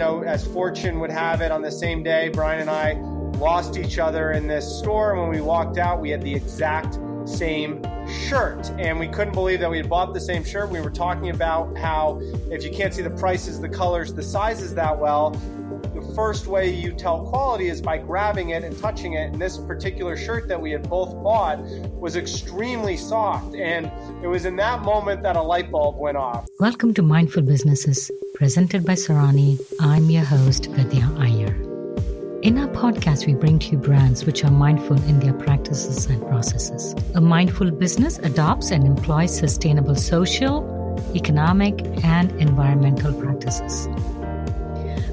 know, as fortune would have it, on the same day, Brian and I lost each other in this store. And when we walked out, we had the exact same shirt. And we couldn't believe that we had bought the same shirt. We were talking about how if you can't see the prices, the colors, the sizes that well, the first way you tell quality is by grabbing it and touching it. And this particular shirt that we had both bought was extremely soft. And it was in that moment that a light bulb went off. Welcome to Mindful Businesses, presented by Sarani. I'm your host, Vidya Iyer. In our podcast, we bring to you brands which are mindful in their practices and processes. A mindful business adopts and employs sustainable social, economic, and environmental practices.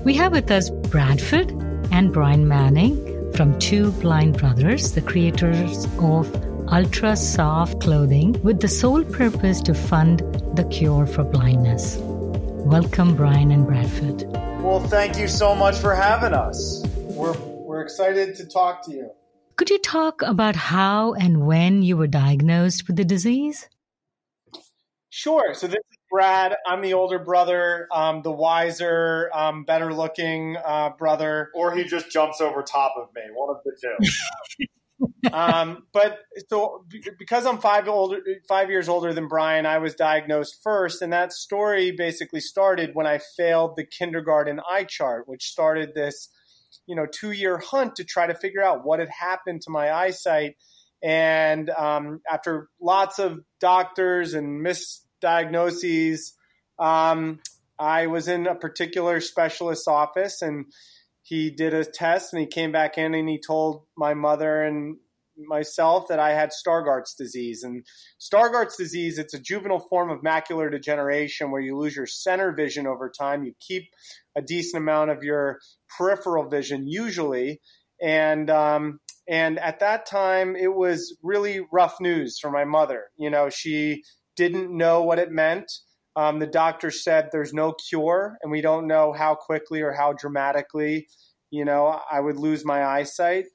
We have with us Bradford and Brian Manning from Two Blind Brothers, the creators of ultra soft clothing with the sole purpose to fund the cure for blindness. Welcome, Brian and Bradford. Well, thank you so much for having us. We're, we're excited to talk to you. Could you talk about how and when you were diagnosed with the disease? Sure. So, this is Brad. I'm the older brother, um, the wiser, um, better looking uh, brother. Or he just jumps over top of me, one of the two. um, but so because I'm five older, five years older than Brian, I was diagnosed first, and that story basically started when I failed the kindergarten eye chart, which started this, you know, two year hunt to try to figure out what had happened to my eyesight. And um, after lots of doctors and misdiagnoses. Um, I was in a particular specialist's office and he did a test and he came back in and he told my mother and myself that I had Stargardt's disease. And Stargardt's disease, it's a juvenile form of macular degeneration where you lose your center vision over time. You keep a decent amount of your peripheral vision usually. And um, and at that time, it was really rough news for my mother. You know, she didn't know what it meant. Um, the doctor said there's no cure, and we don't know how quickly or how dramatically, you know, I would lose my eyesight.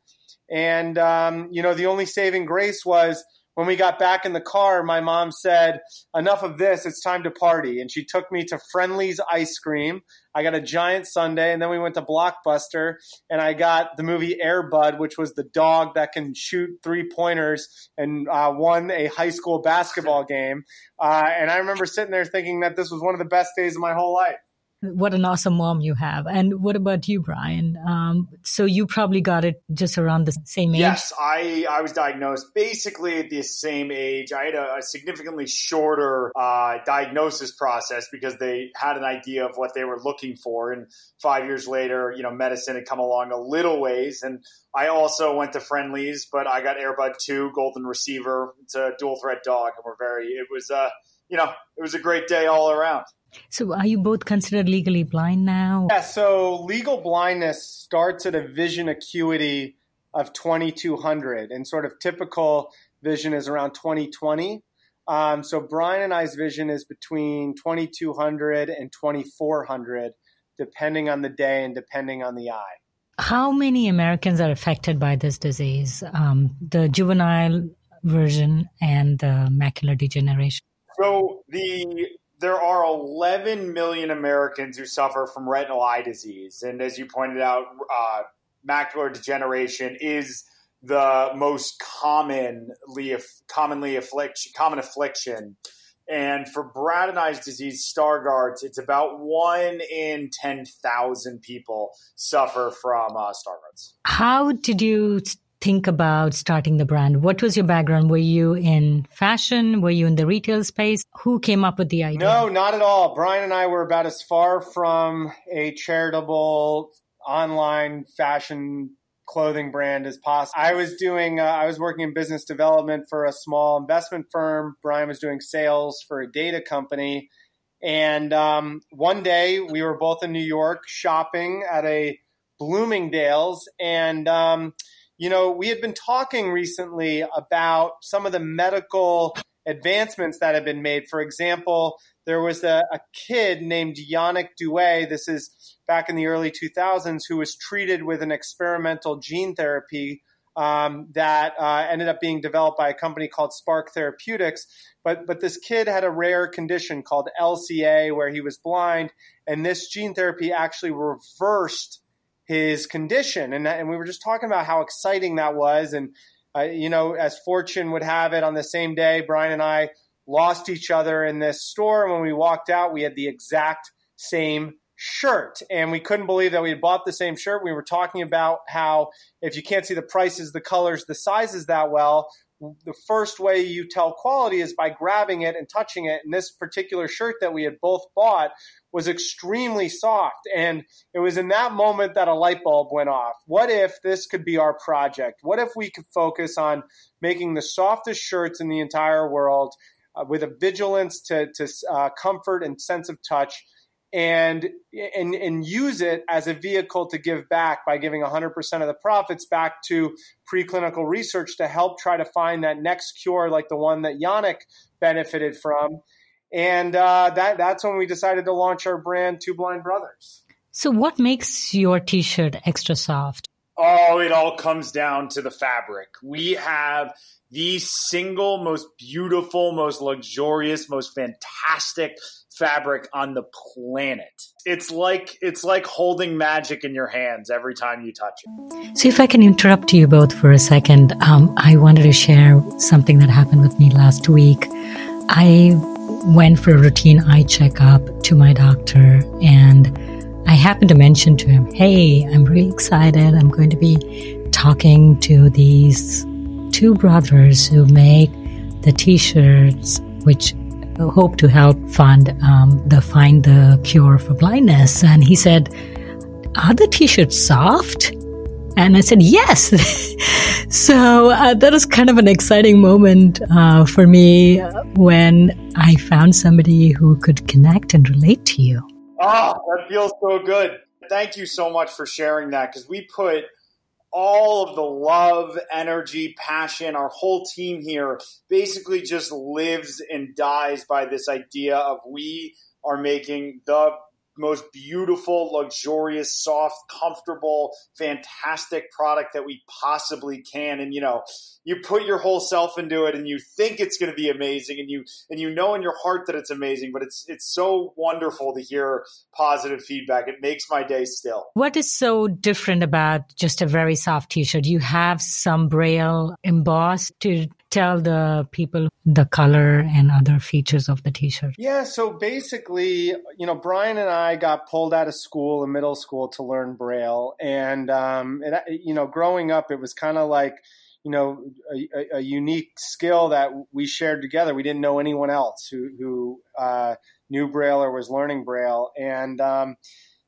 And um, you know, the only saving grace was when we got back in the car, my mom said, Enough of this, it's time to party. And she took me to Friendly's ice cream. I got a giant sundae, and then we went to Blockbuster, and I got the movie Air Bud, which was the dog that can shoot three pointers and uh, won a high school basketball game. Uh, and I remember sitting there thinking that this was one of the best days of my whole life what an awesome mom you have. And what about you, Brian? Um, so you probably got it just around the same age. Yes, I I was diagnosed basically at the same age. I had a, a significantly shorter uh, diagnosis process because they had an idea of what they were looking for. And five years later, you know, medicine had come along a little ways. And I also went to Friendly's, but I got Air Bud 2 Golden Receiver. It's a dual threat dog, and we're very. It was uh, you know, it was a great day all around. So, are you both considered legally blind now? Yeah, so legal blindness starts at a vision acuity of 2200, and sort of typical vision is around 2020. Um, so, Brian and I's vision is between 2200 and 2400, depending on the day and depending on the eye. How many Americans are affected by this disease, um, the juvenile version and the macular degeneration? So, the there are 11 million Americans who suffer from retinal eye disease. And as you pointed out, uh, macular degeneration is the most commonly commonly affliction common affliction. And for Brad I's disease, Stargardt's, it's about one in 10,000 people suffer from uh, Stargardt's. How did you think about starting the brand? What was your background? Were you in fashion? Were you in the retail space? Who came up with the idea? No, not at all. Brian and I were about as far from a charitable online fashion clothing brand as possible. I was doing, uh, I was working in business development for a small investment firm. Brian was doing sales for a data company. And um, one day we were both in New York shopping at a Bloomingdale's and, um, you know, we had been talking recently about some of the medical advancements that have been made. For example, there was a, a kid named Yannick Duwe. This is back in the early 2000s, who was treated with an experimental gene therapy um, that uh, ended up being developed by a company called Spark Therapeutics. But but this kid had a rare condition called LCA where he was blind, and this gene therapy actually reversed his condition. And, and we were just talking about how exciting that was. And uh, you know, as fortune would have it, on the same day, Brian and I lost each other in this store. And when we walked out, we had the exact same shirt. And we couldn't believe that we had bought the same shirt. We were talking about how if you can't see the prices, the colors, the sizes that well, the first way you tell quality is by grabbing it and touching it. And this particular shirt that we had both bought was extremely soft. And it was in that moment that a light bulb went off. What if this could be our project? What if we could focus on making the softest shirts in the entire world uh, with a vigilance to, to uh, comfort and sense of touch? And and and use it as a vehicle to give back by giving 100% of the profits back to preclinical research to help try to find that next cure like the one that Yannick benefited from and uh, that that's when we decided to launch our brand Two Blind Brothers. So what makes your t-shirt extra soft? Oh, it all comes down to the fabric. We have the single most beautiful, most luxurious, most fantastic fabric on the planet. It's like it's like holding magic in your hands every time you touch it. So, if I can interrupt you both for a second, um, I wanted to share something that happened with me last week. I went for a routine eye checkup to my doctor, and I happened to mention to him, "Hey, I'm really excited. I'm going to be talking to these two brothers who make the T-shirts, which hope to help fund um, the find the cure for blindness. And he said, "Are the T-shirts soft?" And I said, "Yes." so uh, that was kind of an exciting moment uh, for me when I found somebody who could connect and relate to you. Oh, that feels so good. Thank you so much for sharing that because we put all of the love, energy, passion, our whole team here basically just lives and dies by this idea of we are making the most beautiful, luxurious, soft, comfortable, fantastic product that we possibly can. And you know, you put your whole self into it and you think it's going to be amazing and you and you know in your heart that it's amazing, but it's it's so wonderful to hear positive feedback. It makes my day still. What is so different about just a very soft t-shirt? You have some braille embossed to tell the people the color and other features of the t-shirt? Yeah, so basically, you know, Brian and I got pulled out of school in middle school to learn Braille, and um, it, you know, growing up, it was kind of like you know a, a, unique skill that we shared together. We didn't know anyone else who who uh, knew Braille or was learning Braille, and um,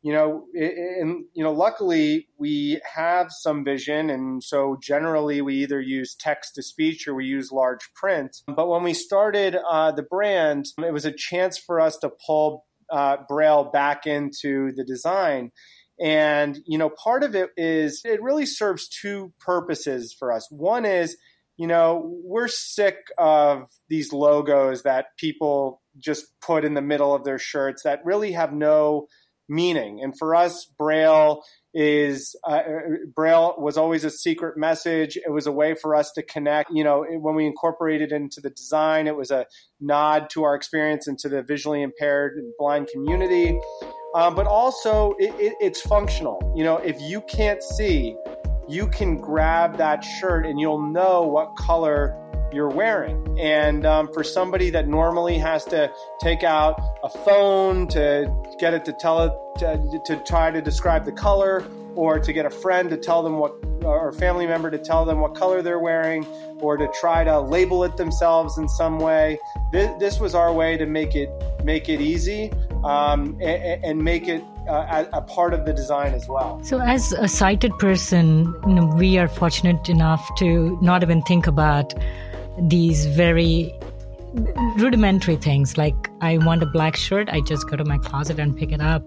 you know, and you know, luckily we have some vision, and so generally we either use text to speech or we use large print. But when we started uh, the brand, it was a chance for us to pull uh, Braille back into the design. And you know, part of it is it really serves two purposes for us. One is you know, we're sick of these logos that people just put in the middle of their shirts that really have no meaning. And for us, Braille is uh, Braille was always a secret message. It was a way for us to connect. You know, when we incorporated it into the design, it was a nod to our experience and to the visually impaired and blind community. Um, but also, it, it, it's functional. You know, if you can't see, you can grab that shirt and you'll know what color you're wearing. And um, for somebody that normally has to take out a phone to get it to tell it to, to try to describe the color, or to get a friend to tell them what, or a family member to tell them what color they're wearing, or to try to label it themselves in some way, this, this was our way to make it make it easy um, and, and make it uh, a, part of the design as well. So, as a sighted person, you know, we are fortunate enough to not even think about these very rudimentary things like I want a black shirt, I just go to my closet and pick it up.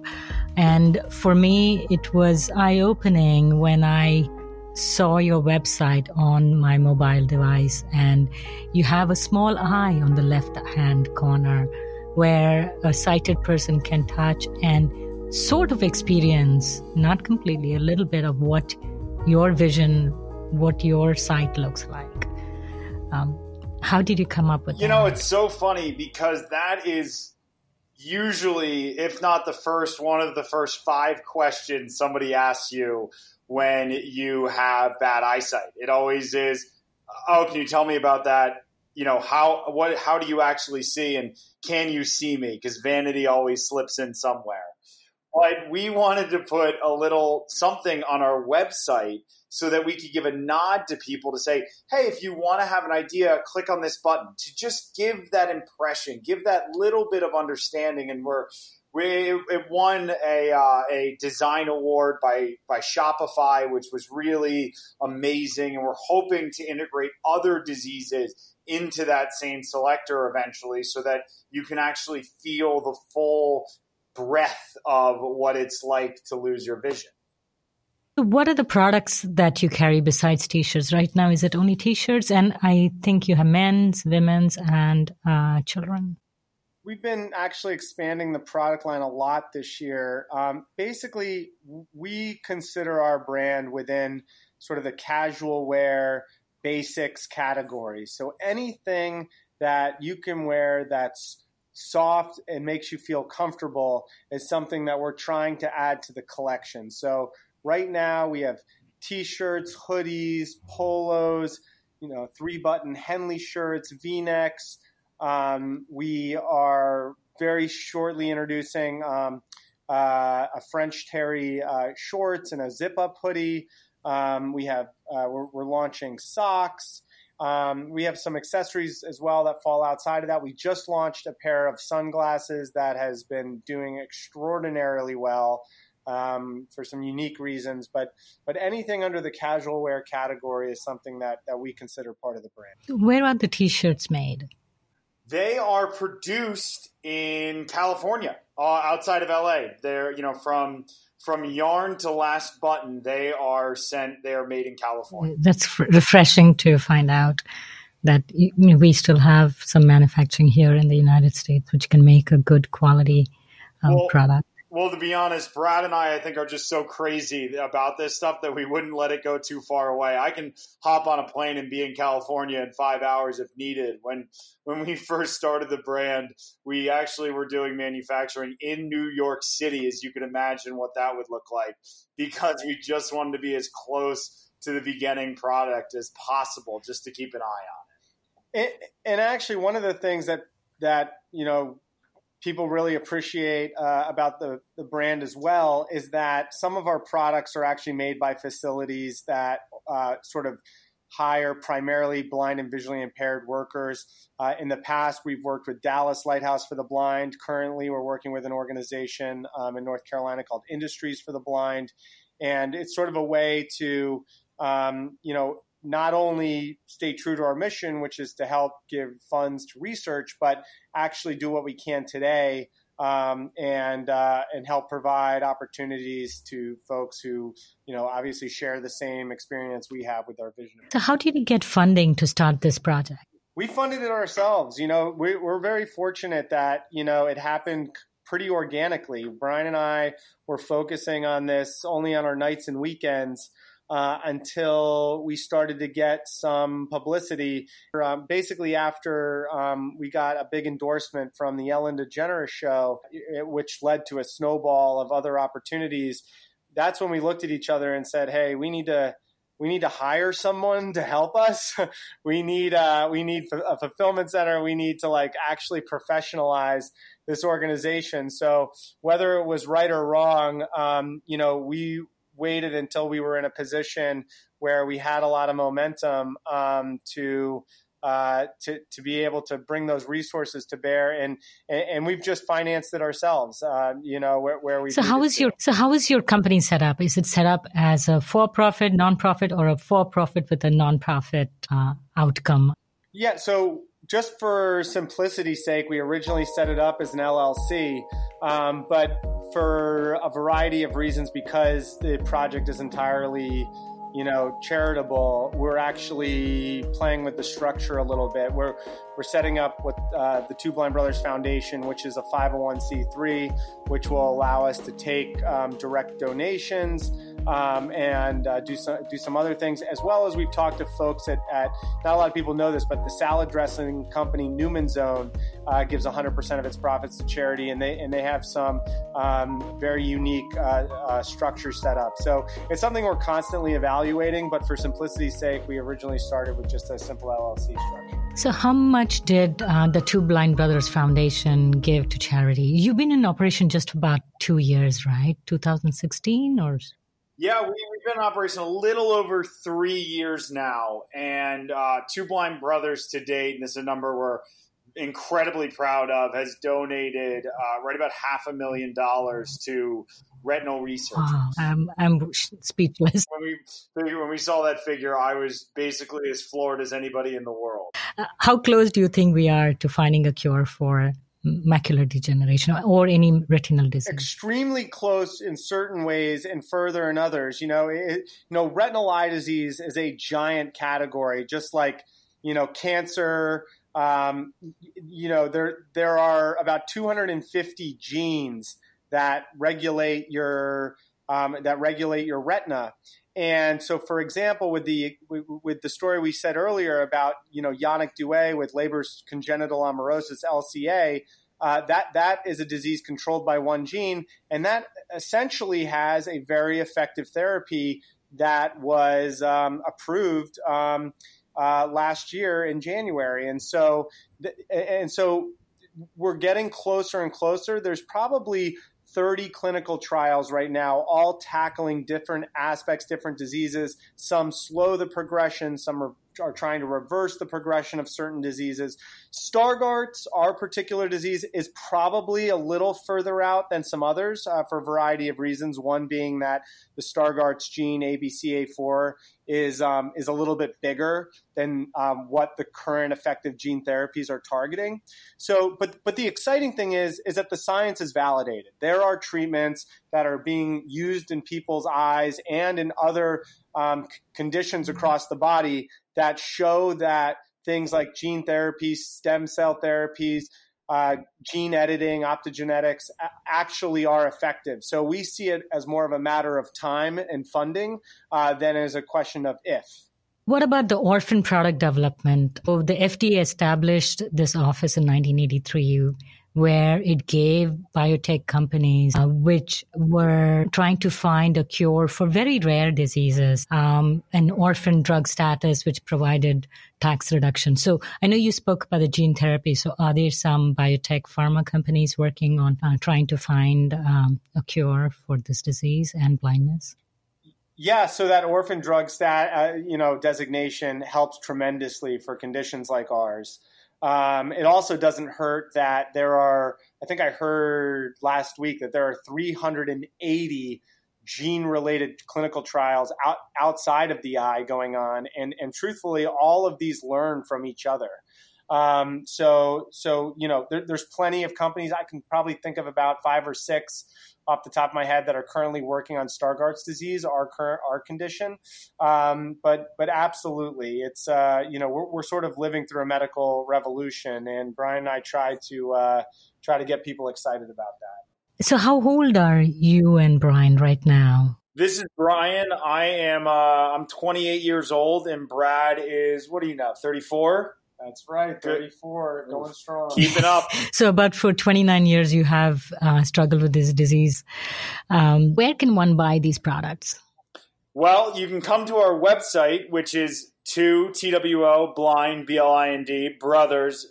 And for me, it was eye opening when I saw your website on my mobile device and you have a small eye on the left hand corner where a sighted person can touch and sort of experience, not completely, a little bit of what your vision what your sight looks like. Um, how did you come up with you that? know it's so funny because that is usually if not the first one of the first five questions somebody asks you when you have bad eyesight. It always is oh can you tell me about that? You know how what how do you actually see and can you see me? Because vanity always slips in somewhere but we wanted to put a little something on our website so that we could give a nod to people to say, hey, if you want to have an idea, click on this button to just give that impression, give that little bit of understanding. And we're, we it won a uh, a design award by by Shopify, which was really amazing, and we're hoping to integrate other diseases into that same selector eventually, so that you can actually feel the full breadth of what it's like to lose your vision. What are the products that you carry besides t-shirts? Right now, is it only t-shirts? And I think you have men's, women's, and uh, children. We've been actually expanding the product line a lot this year. Um, basically, we consider our brand within sort of the casual wear basics category. So anything that you can wear that's soft and makes you feel comfortable is something that we're trying to add to the collection. So right now we have t-shirts, hoodies, polos, you know, three-button Henley shirts, V-necks. Um, we are very shortly introducing um, uh, a French Terry uh, shorts and a zip-up hoodie. Um, we have uh, we're, we're, launching socks. Um, we have some accessories as well that fall outside of that. We just launched a pair of sunglasses that has been doing extraordinarily well um, for some unique reasons. But but anything under the casual wear category is something that that we consider part of the brand. Where are the t-shirts made? They are produced in California, uh, outside of LA. They're you know from from yarn to last button, they are sent. They are made in California. That's refreshing to find out that you know, we still have some manufacturing here in the United States, which can make a good quality um, well, product. Well, to be honest, Brad and I, I think, are just so crazy about this stuff that we wouldn't let it go too far away. I can hop on a plane and be in California in five hours if needed. When when we first started the brand, we actually were doing manufacturing in New York City, as you can imagine what that would look like, because we just wanted to be as close to the beginning product as possible, just to keep an eye on it. And, and actually, one of the things that that you know people really appreciate uh, about the, the brand as well is that some of our products are actually made by facilities that uh, sort of hire primarily blind and visually impaired workers. Uh, in the past, we've worked with Dallas Lighthouse for the Blind. Currently, we're working with an organization um, in North Carolina called Industries for the Blind. And it's sort of a way to, um, you know, not only stay true to our mission, which is to help give funds to research, but actually do what we can today um, and uh, and help provide opportunities to folks who you know obviously share the same experience we have with our vision. So, how did you get funding to start this project? We funded it ourselves. You know, we, we're very fortunate that you know it happened pretty organically. Brian and I were focusing on this only on our nights and weekends uh, until we started to get some publicity. Um, basically, after um, we got a big endorsement from the Ellen DeGeneres show, which led to a snowball of other opportunities, that's when we looked at each other and said, "Hey, we need to." We need to hire someone to help us. we need uh, we need a fulfillment center. We need to like actually professionalize this organization. So whether it was right or wrong, um, you know, we waited until we were in a position where we had a lot of momentum um, to uh, to to be able to bring those resources to bear, and and, we've just financed it ourselves. Uh, you know where, where we. So how is your so how is your company set up? Is it set up as a for-profit, non-profit, or a for-profit with a non-profit uh, outcome? Yeah, so just for simplicity's sake, we originally set it up as an LLC, um, but for a variety of reasons, because the project is entirely, you know, charitable, we're actually playing with the structure a little bit. We're we're setting up with uh, the Two Blind Brothers Foundation, which is a 501c3, which will allow us to take um, direct donations um, and uh, do some do some other things, as well as we've talked to folks at, at not a lot of people know this, but the salad dressing company Newman's Own uh, gives 100% of its profits to charity, and they and they have some um, very unique uh, uh, structures set up. So it's something we're constantly evaluating, but for simplicity's sake, we originally started with just a simple LLC structure. So, how much did uh, the Two Blind Brothers Foundation give to charity? You've been in operation just about two years, right? 2016 or? Yeah, we, have been in operation a little over three years now, and uh, Two Blind Brothers to date, and this is a number we're incredibly proud of, has donated uh, right about half a million dollars to retinal research. Wow, I'm, I'm speechless. When we when we saw that figure, I was basically as floored as anybody in the world. Uh, how close do you think we are to finding a cure for macular degeneration or any retinal disease? Extremely close in certain ways and further in others. You know, it, you know, retinal eye disease is a giant category, just like you know, cancer. Um, you know, there there are about 250 genes that regulate your um, that regulate your retina. And so, for example, with the with the story we said earlier about you know Yannick Duwe with Leber's congenital amaurosis (LCA), uh, that that is a disease controlled by one gene, and that essentially has a very effective therapy that was um, approved um, uh, last year in January. And so, and so, we're getting closer and closer. There's probably 30 clinical trials right now, all tackling different aspects, different diseases. Some slow the progression, some are, are trying to reverse the progression of certain diseases. Stargardt's, our particular disease, is probably a little further out than some others uh, for a variety of reasons. One being that the Stargardt's gene, ABCA4, is um, is a little bit bigger than um, what the current effective gene therapies are targeting. So, but but the exciting thing is is that the science is validated. There are treatments that are being used in people's eyes and in other um, conditions across the body that show that things like gene therapies, stem cell therapies, uh, gene editing, optogenetics actually are effective. So we see it as more of a matter of time and funding uh, than as a question of if. What about the orphan product development? So the FDA established this office in 1983 where it gave biotech companies uh, which were trying to find a cure for very rare diseases um, an orphan drug status which provided tax reduction. So i know you spoke about the gene therapy. So are there some biotech pharma companies working on uh, trying to find um, a cure for this disease and blindness? Yeah, so that orphan drug stat, uh, you know, designation helps tremendously for conditions like ours. Um, it also doesn't hurt that there are, I think I heard last week that there are 380 gene related clinical trials out, outside of the eye going on. And, and truthfully, all of these learn from each other. Um, so, so you know, there, there's plenty of companies. I can probably think of about five or six off the top of my head that are currently working on Stargardt's disease, our current our condition. Um, but but absolutely, it's uh, you know we're, we're sort of living through a medical revolution, and Brian and I try to uh, try to get people excited about that. So how old are you and Brian right now? This is Brian. I am uh, I'm 28 years old, and Brad is what do you know? 34. That's right, 34, going strong. Keeping up. so, about for 29 years, you have uh, struggled with this disease. Um, where can one buy these products? Well, you can come to our website, which is 2 TWO blind, B L I N D, brothers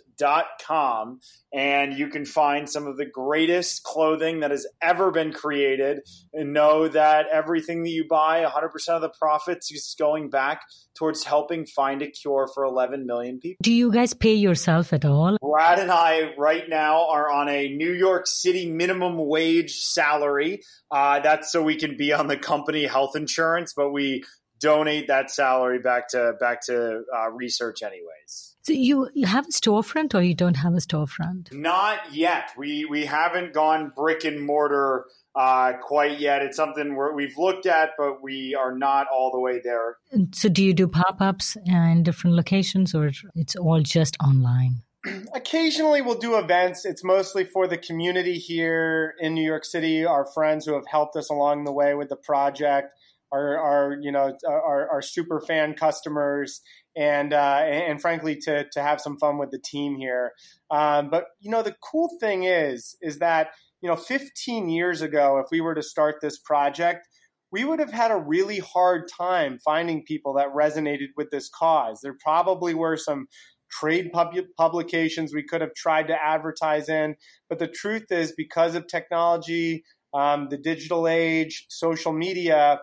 com and you can find some of the greatest clothing that has ever been created. And know that everything that you buy 100% of the profits is going back towards helping find a cure for 11 million people. Do you guys pay yourself at all? Brad and i right now are on a new york city minimum wage salary. Uh, that's so we can be on the company health insurance but we donate that salary back to back to uh, research anyways so you, you have a storefront or you don't have a storefront? Not yet. We we haven't gone brick and mortar uh, quite yet. It's something we've looked at, but we are not all the way there. So do you do pop-ups in different locations or it's all just online? Occasionally we'll do events. It's mostly for the community here in New York City, our friends who have helped us along the way with the project. our, our you know our, our super fan customers and uh, and frankly to to have some fun with the team here. Um, but you know the cool thing is is that you know 15 years ago, if we were to start this project, we would have had a really hard time finding people that resonated with this cause. There probably were some trade pub- publications we could have tried to advertise in, but the truth is because of technology, um, the digital age, social media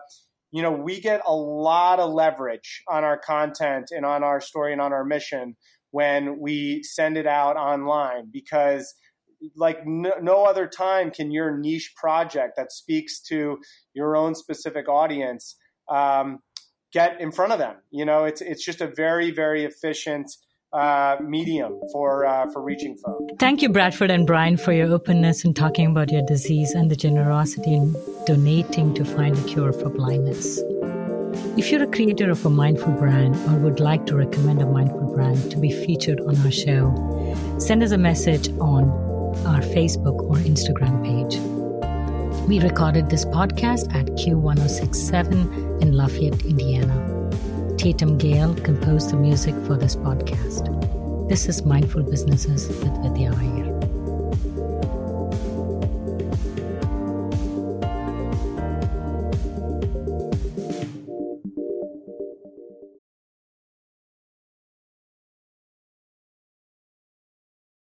you know, we get a lot of leverage on our content and on our story and on our mission when we send it out online because like no, no, other time can your niche project that speaks to your own specific audience um, get in front of them. You know, it's it's just a very very efficient uh, medium for uh, for reaching folks. Thank you, Bradford and Brian, for your openness in talking about your disease and the generosity in donating to find a cure for blindness. If you're a creator of a mindful brand or would like to recommend a mindful brand to be featured on our show, send us a message on our Facebook or Instagram page. We recorded this podcast at Q1067 in Lafayette, Indiana. Tatum Gale composed the music for this podcast. This is Mindful Businesses with Vidya Iyer.